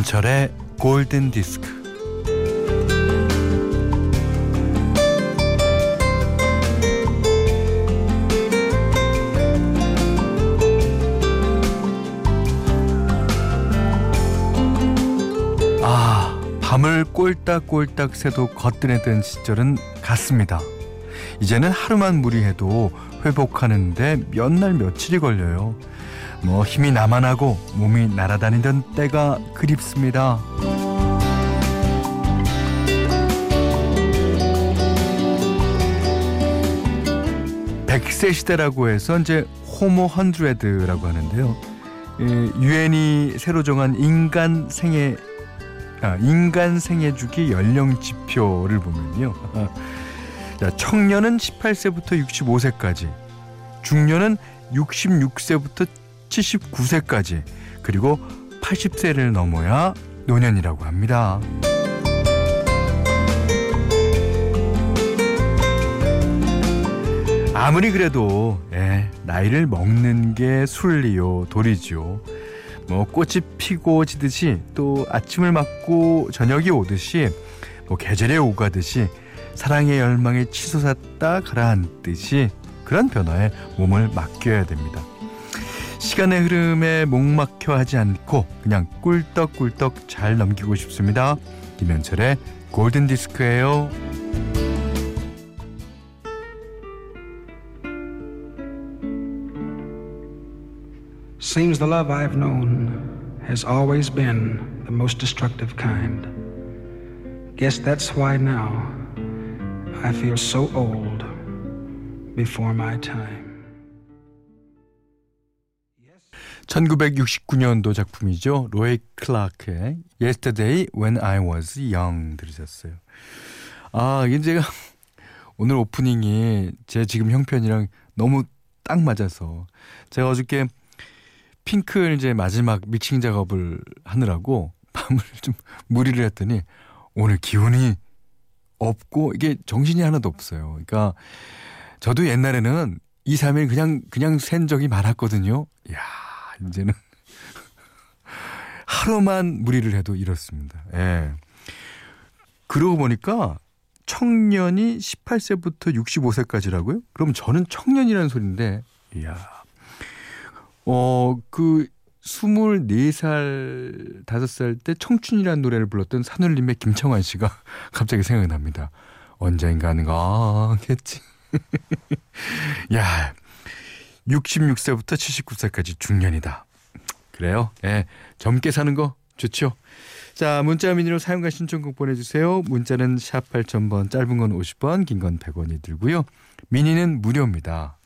김현철의 골든 디스크. 아, 밤을 꼴딱꼴딱 새도 거뜬했던 시절은 갔습니다. 이제는 하루만 무리해도 회복하는데 몇 날 며칠이 걸려요. 뭐 힘이 나만 하고 몸이 날아다니던 때가 그립습니다. 100세 시대라고 해서 이제 호모 헌드레드라고 하는데요. 유엔이 새로 정한 인간 생애 아, 인간 생애 주기 연령 지표를 보면요. 자, 청년은 18세부터 65세까지, 중년은 66세부터 79세까지, 그리고 80세를 넘어야 노년이라고 합니다. 아무리 그래도 예, 나이를 먹는 게 순리요 도리지요. 뭐 꽃이 피고 지듯이 또 아침을 맞고 저녁이 오듯이 뭐 계절에 오가듯이 사랑의 열망에 치솟았다 가라앉듯이 그런 변화에 몸을 맡겨야 됩니다. 시간의 흐름에 목막혀 하지 않고 그냥 꿀떡꿀떡 잘 넘기고 싶습니다. 김현철의 골든 디스크예요. Seems the love I've known has always been the most destructive kind. Guess that's why now I feel so old before my time. 1969년도 작품이죠. 로이 클라크의 Yesterday When I Was Young 들으셨어요. 아, 이게 제가 오늘 오프닝이 제 지금 형편이랑 너무 딱 맞아서 제가 어저께 핑클 이제 마지막 믹싱 작업을 하느라고 밤을 좀 무리를 했더니 오늘 기운이 없고 이게 정신이 하나도 없어요. 그러니까 저도 옛날에는 2, 3일 그냥 그냥 샌 적이 많았거든요. 야, 이제는 하루만 무리를 해도 이렇습니다. 예. 그러고 보니까 청년이 18세부터 65세까지라고요? 그럼 저는 청년이라는 소리인데, 이야. 어, 그 24살, 5살 때 청춘이라는 노래를 불렀던 산울림의 김청환 씨가 갑자기 생각납니다. 언젠가는 가겠지. 야, 66세부터 79세까지 중년이다. 그래요? 예. 젊게 사는 거 좋죠. 자, 문자 미니로 사용과 신청곡 보내 주세요. 문자는 샵 8000번, 짧은 건 50원, 긴 건 100원이 들고요. 미니는 무료입니다.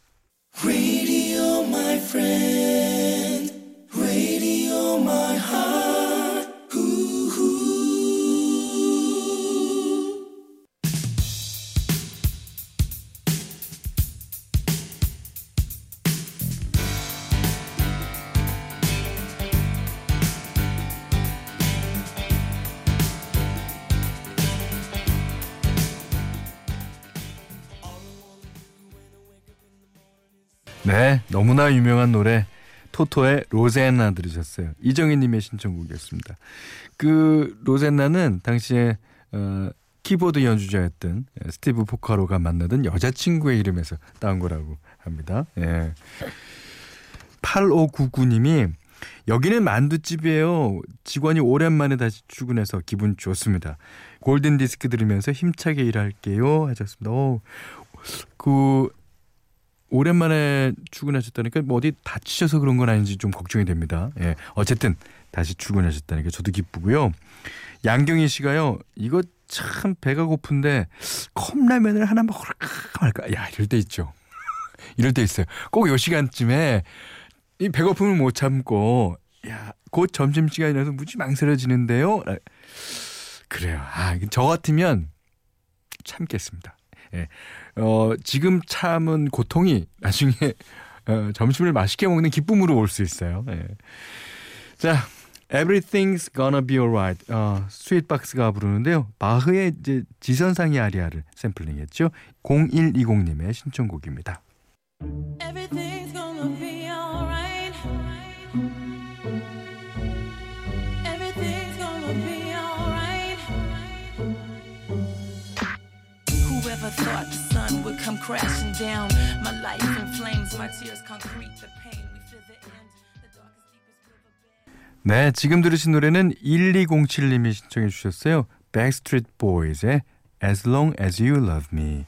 네, 너무나 유명한 노래 토토의 로젠나 들으셨어요. 이정희님의 신청곡이었습니다. 그 로젠나는 당시에 어, 키보드 연주자였던 스티브 포카로가 만나던 여자친구의 이름에서 따온 거라고 합니다. 예. 8599님이 여기는 만두집이에요. 직원이 오랜만에 다시 출근해서 기분 좋습니다. 골든 디스크 들으면서 힘차게 일할게요. 하셨습니다. 오, 그 오랜만에 출근하셨다니까 뭐 어디 다치셔서 그런 건 아닌지 좀 걱정이 됩니다. 예. 어쨌든 다시 출근하셨다니까 저도 기쁘고요. 양경희 씨가요. 이거 참 배가 고픈데 컵라면을 하나 먹을까 말까. 야, 이럴 때 있죠. 이럴 때 있어요. 꼭 요 시간쯤에 이 배고픔을 못 참고 야, 곧 점심 시간이라서 무지 망설여지는데요. 그래요. 아, 저 같으면 참겠습니다. 예. 어, 지금 참은 고통이 나중에 어, 점심을 맛있게 먹는 기쁨으로 올 수 있어요. 예. 자, Everything's Gonna Be Alright. 어, 스윗박스가 부르는데요. 바흐의 이제 지선상의 아리아를 샘플링했죠. 0120님의 신청곡입니다. Everything's gonna be alright. Crashing down. My life in flames, my tears concrete, the pain. We feel the end. The. 네, 지금 들으신 노래는 1207님이 신청해 주셨어요. Backstreet Boys의 As Long As You Love Me.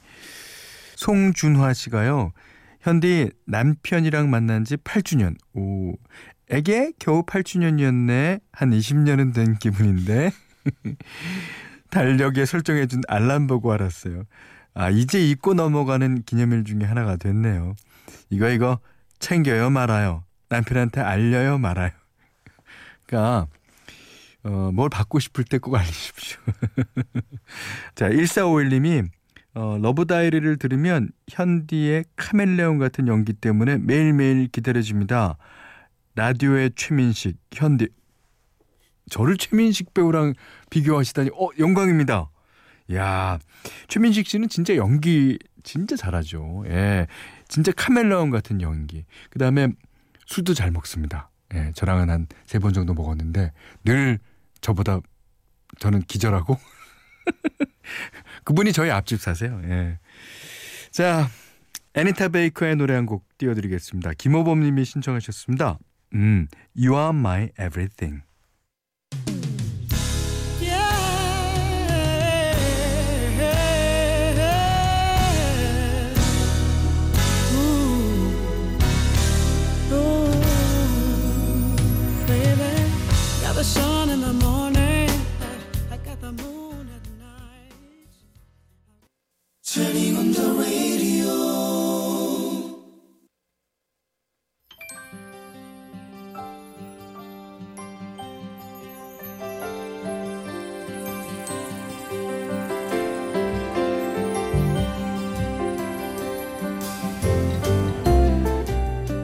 송준화 씨가요. 현디 남편이랑 만난 지 8주년. 오. 에게 겨우 8주년이었네. 한 20년은 된 기분인데. 달력에 설정해 준 알람 보고 알았어요. 아, 이제 잊고 넘어가는 기념일 중에 하나가 됐네요. 이거, 이거 챙겨요, 말아요. 남편한테 알려요, 말아요. 그니까, 어, 뭘 받고 싶을 때 꼭 알리십시오. 자, 1451님이, 어, Love Diary를 들으면 현디의 카멜레온 같은 연기 때문에 매일매일 기다려집니다. 라디오의 최민식, 현디. 저를 최민식 배우랑 비교하시다니, 어, 영광입니다. 야 최민식 씨는 진짜 연기 진짜 잘하죠. 예. 진짜 카멜레온 같은 연기. 그 다음에 술도 잘 먹습니다. 예. 저랑은 한 세 번 정도 먹었는데 늘 저보다 저는 기절하고 그분이 저희 앞집 사세요. 예. 자, 애니타 베이커의 노래 한 곡 띄워드리겠습니다. 김호범 님이 신청하셨습니다. 음, You are my everything.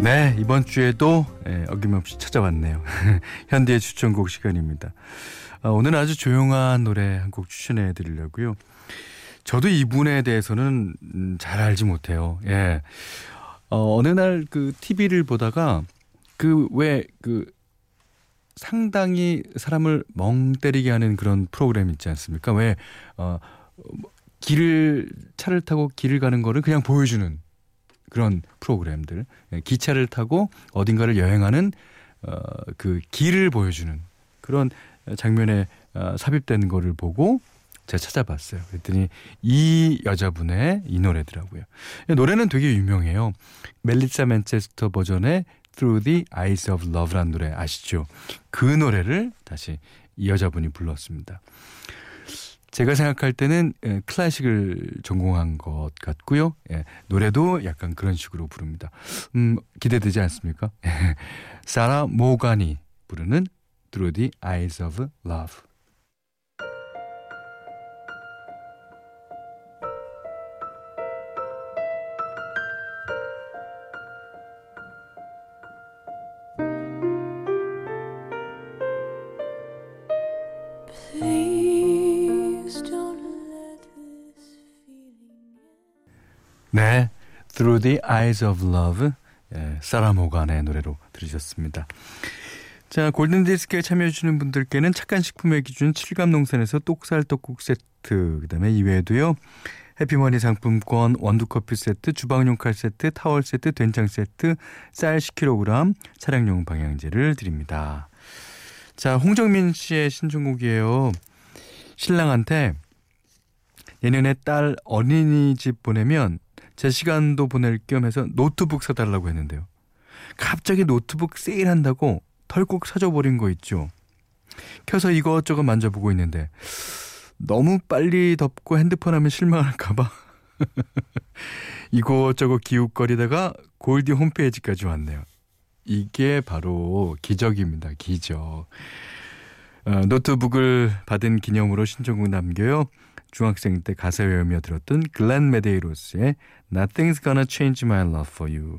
네, 이번 주에도 예, 어김없이 찾아왔네요. 현대의 추천곡 시간입니다. 어, 오늘 아주 조용한 노래 한 곡 추천해 드리려고요. 저도 이분에 대해서는 음, 잘 알지 못해요. 예. 어, 어느 날 그 TV를 보다가 그 왜그 그 상당히 사람을 멍 때리게 하는 그런 프로그램 있지 않습니까? 왜, 어, 길을, 차를 타고 길을 가는 거를 그냥 보여주는 그런 프로그램들. 예, 기차를 타고 어딘가를 여행하는 어, 그 길을 보여주는 그런 장면에 어, 삽입된 거를 보고 제가 찾아봤어요. 그랬더니 이 여자분의 이 노래더라고요. 노래는 되게 유명해요. 멜리사 맨체스터 버전의 Through the Eyes of Love란 노래 아시죠? 그 노래를 다시 이 여자분이 불렀습니다. 제가 생각할 때는 예, 클래식을 전공한 것 같고요. 예, 노래도 약간 그런 식으로 부릅니다. 음, 기대되지 않습니까? 사라 모가니 부르는 Through the Eyes of Love. 네, Through the Eyes of Love, 예, 사라 모간의 노래로 들으셨습니다. 자, 골든디스크에 참여해주시는 분들께는 착한 식품의 기준 7감 농산에서 똑살 떡국 세트, 그 다음에 이외에도요, 해피머니 상품권, 원두커피 세트, 주방용 칼 세트, 타월 세트, 된장 세트, 쌀 10kg, 차량용 방향제를 드립니다. 자, 홍정민 씨의 신청곡이에요. 신랑한테 내년에 딸 어린이집 보내면 제 시간도 보낼 겸 해서 노트북 사달라고 했는데요. 갑자기 노트북 세일한다고 털꼭 사줘버린 거 있죠. 켜서 이것저것 만져보고 있는데 너무 빨리 덮고 핸드폰 하면 실망할까봐 이것저것 기웃거리다가 골디 홈페이지까지 왔네요. 이게 바로 기적입니다. 기적. 어, 노트북을 받은 기념으로 신청곡 남겨요. 중학생 때 가사 외우며 들었던 글렌 메데이로스의 Nothing's Gonna Change My Love For You.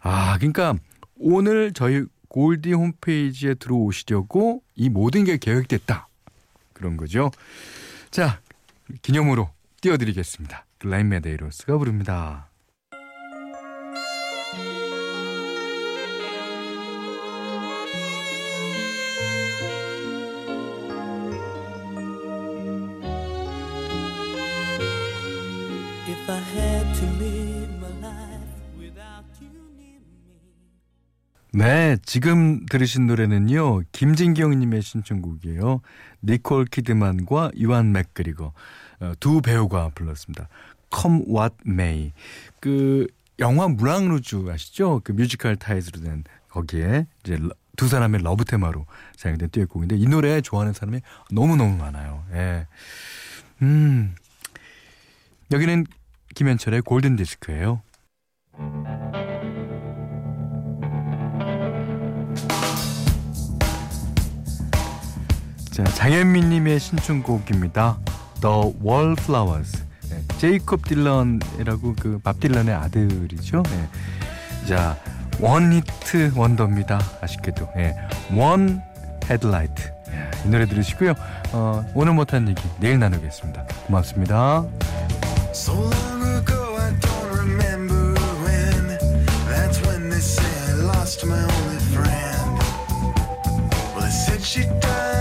아, 그러니까 오늘 저희 골디 홈페이지에 들어오시려고 이 모든 게 계획됐다. 그런 거죠. 자, 기념으로 띄워드리겠습니다. 글렌 메데이로스가 부릅니다. 네, 지금 들으신 노래는요. 김진경 님의 신청곡이에요. 니콜 키드만과 이완 맥그리거 어, 두 배우가 불렀습니다. Come What May. 그 영화 물랑루즈 아시죠? 그 뮤지컬 타이즈로 된 거기에 이제 두 사람의 러브 테마로 사용된 듀엣곡인데 이 노래 좋아하는 사람이 너무너무 많아요. 예. 음. 여기는 김현철의 골든 디스크예요. 자, 장현민님의 신청곡입니다. The Wallflowers. 네, 제이콥 딜런이라고 그 밥 딜런의 아들이죠. 네. 자, 원 히트 원더입니다. 아쉽게도. 네. Headlight. 네, 이 노래 들으시고요. 어, 오늘 못한 얘기 내일 나누겠습니다. 고맙습니다. So she died